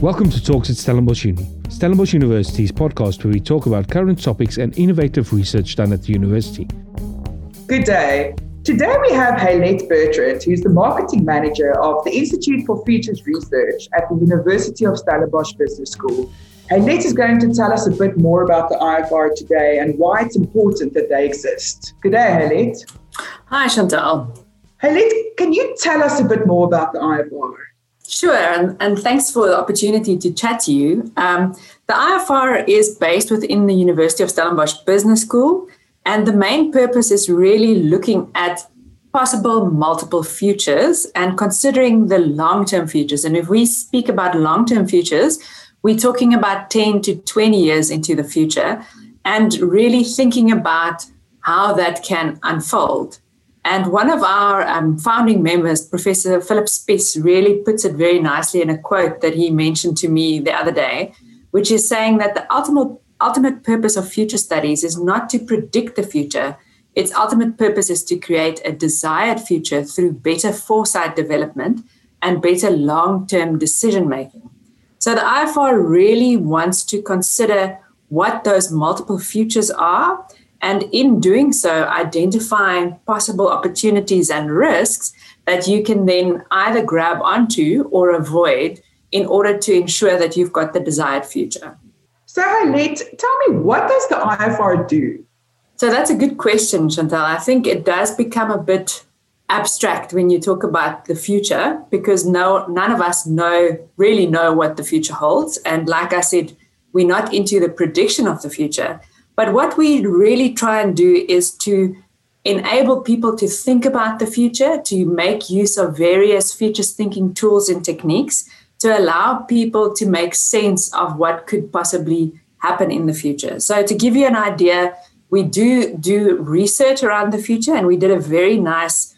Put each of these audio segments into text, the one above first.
Welcome to Talks at Stellenbosch Uni, Stellenbosch University's podcast where we talk about current topics and innovative research done at the university. Good day. Today we have Heilet Bertrand, who's the marketing manager of the Institute for Futures Research at the University of Stellenbosch Business School. Heilet is going to tell us a bit more about the IFR today and why it's important that they exist. Good day, Heilet. Hi, Chantal. Heilet, can you tell us a bit more about the IFR? Sure, and, and thanks for the opportunity to chat to you. Um, the IFR is based within the University of Stellenbosch Business School, and the main purpose is really looking at possible multiple futures and considering the long term futures. And if we speak about long term futures, we're talking about 10 to 20 years into the future and really thinking about how that can unfold. And one of our um, founding members, Professor Philip Spies, really puts it very nicely in a quote that he mentioned to me the other day, which is saying that the ultimate, ultimate purpose of future studies is not to predict the future. Its ultimate purpose is to create a desired future through better foresight development and better long term decision making. So the IFR really wants to consider what those multiple futures are and in doing so, identifying possible opportunities and risks that you can then either grab onto or avoid in order to ensure that you've got the desired future. So, Heilet, tell me, what does the IFR do? So, that's a good question, Chantal. I think it does become a bit abstract when you talk about the future because no, none of us know really know what the future holds. And like I said, we're not into the prediction of the future. But what we really try and do is to enable people to think about the future, to make use of various futures thinking tools and techniques to allow people to make sense of what could possibly happen in the future. So, to give you an idea, we do do research around the future, and we did a very nice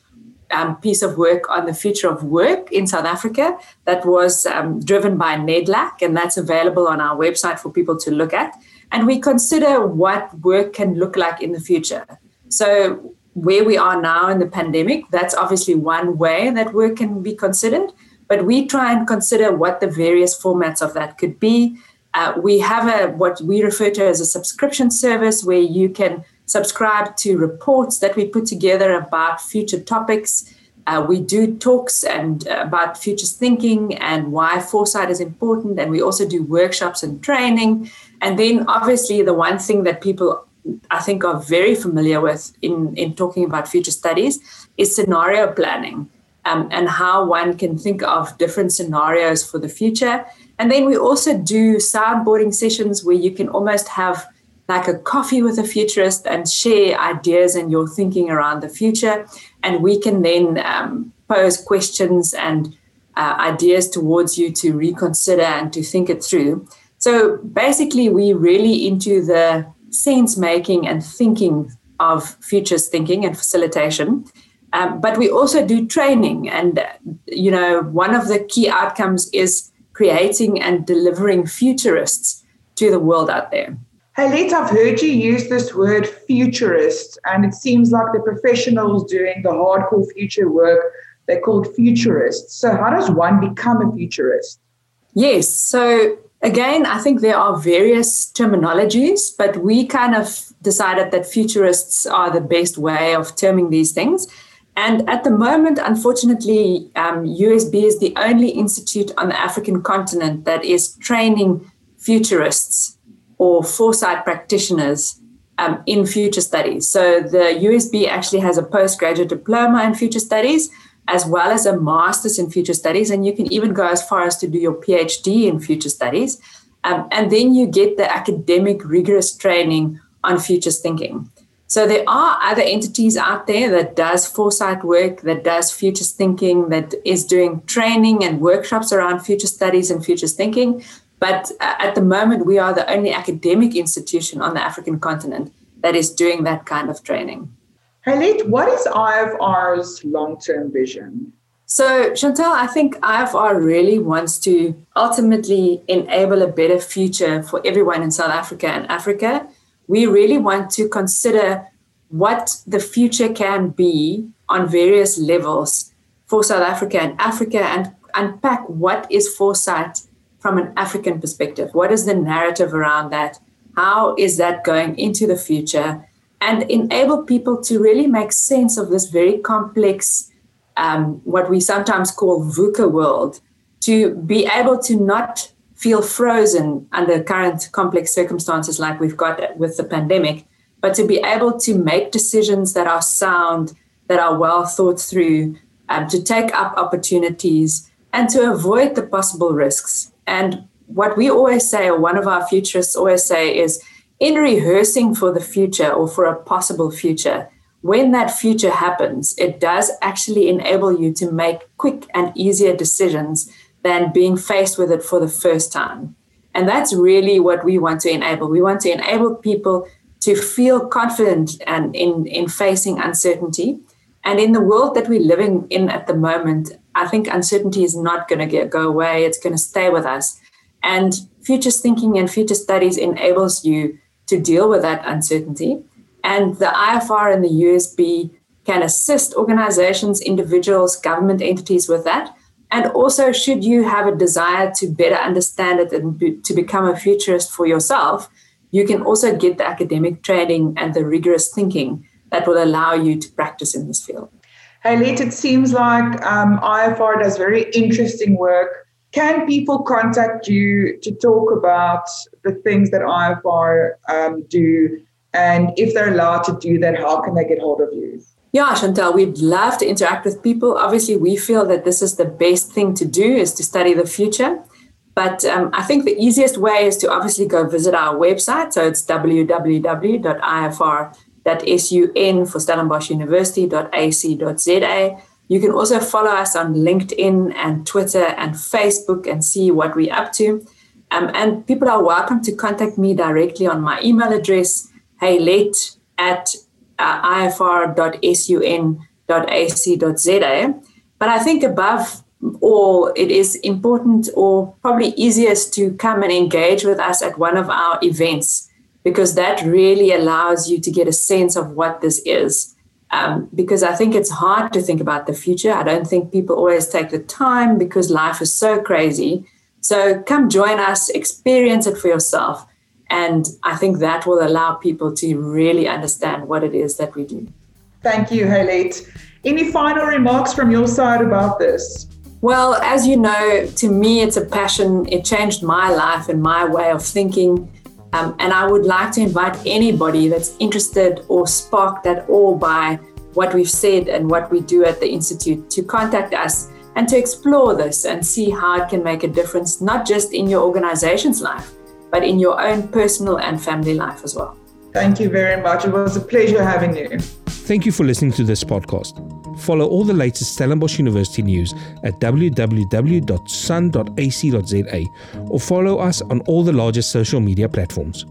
um, piece of work on the future of work in South Africa that was um, driven by NEDLAC, and that's available on our website for people to look at and we consider what work can look like in the future. So, where we are now in the pandemic, that's obviously one way that work can be considered, but we try and consider what the various formats of that could be. Uh, we have a what we refer to as a subscription service where you can subscribe to reports that we put together about future topics. Uh, we do talks and uh, about futures thinking and why foresight is important, and we also do workshops and training. And then, obviously, the one thing that people I think are very familiar with in, in talking about future studies is scenario planning um, and how one can think of different scenarios for the future. And then we also do soundboarding sessions where you can almost have like a coffee with a futurist and share ideas and your thinking around the future. And we can then um, pose questions and uh, ideas towards you to reconsider and to think it through. So basically, we're really into the sense making and thinking of futures thinking and facilitation. Um, but we also do training, and you know, one of the key outcomes is creating and delivering futurists to the world out there. Heilet, I've heard you use this word futurist, and it seems like the professionals doing the hardcore future work, they're called futurists. So, how does one become a futurist? Yes. So, Again, I think there are various terminologies, but we kind of decided that futurists are the best way of terming these things. And at the moment, unfortunately, um, USB is the only institute on the African continent that is training futurists or foresight practitioners um, in future studies. So the USB actually has a postgraduate diploma in future studies, as well as a master's in future studies. And you can even go as far as to do your PhD in future studies. Um, and then you get the academic rigorous training on futures thinking. So there are other entities out there that does foresight work, that does futures thinking, that is doing training and workshops around future studies and futures thinking. But uh, at the moment, we are the only academic institution on the African continent that is doing that kind of training. Heilet, what is IFR's long term vision? So, Chantal, I think IFR really wants to ultimately enable a better future for everyone in South Africa and Africa. We really want to consider what the future can be on various levels for South Africa and Africa and unpack what is foresight from an African perspective. What is the narrative around that? How is that going into the future? And enable people to really make sense of this very complex, um, what we sometimes call VUCA world, to be able to not feel frozen under current complex circumstances like we've got with the pandemic, but to be able to make decisions that are sound, that are well thought through, um, to take up opportunities, and to avoid the possible risks. And what we always say, or one of our futurists always say, is in rehearsing for the future or for a possible future, when that future happens, it does actually enable you to make quick and easier decisions than being faced with it for the first time. And that's really what we want to enable. We want to enable people to feel confident and in, in facing uncertainty. And in the world that we're living in at the moment, I think uncertainty is not going to go away. It's going to stay with us. And futures thinking and future studies enables you to deal with that uncertainty. And the IFR and the USB can assist organizations, individuals, government entities with that. And also, should you have a desire to better understand it and be, to become a futurist for yourself, you can also get the academic training and the rigorous thinking that will allow you to practice in this field. Hey, it seems like um, IFR does very interesting work. Can people contact you to talk about the things that IFR um, do? And if they're allowed to do that, how can they get hold of you? Yeah, Chantal, we'd love to interact with people. Obviously, we feel that this is the best thing to do is to study the future. But um, I think the easiest way is to obviously go visit our website. So it's www.ifr.sun for Stellenbosch University.ac.za. You can also follow us on LinkedIn and Twitter and Facebook and see what we're up to. Um, and people are welcome to contact me directly on my email address, heilet at uh, ifr.sun.ac.za. But I think above all, it is important or probably easiest to come and engage with us at one of our events because that really allows you to get a sense of what this is. Um, because I think it's hard to think about the future. I don't think people always take the time because life is so crazy. So come join us, experience it for yourself. And I think that will allow people to really understand what it is that we do. Thank you, Heilet. Any final remarks from your side about this? Well, as you know, to me, it's a passion. It changed my life and my way of thinking. Um, and I would like to invite anybody that's interested or sparked at all by what we've said and what we do at the Institute to contact us and to explore this and see how it can make a difference, not just in your organization's life, but in your own personal and family life as well. Thank you very much. It was a pleasure having you. Thank you for listening to this podcast. Follow all the latest Stellenbosch University news at www.sun.ac.za or follow us on all the largest social media platforms.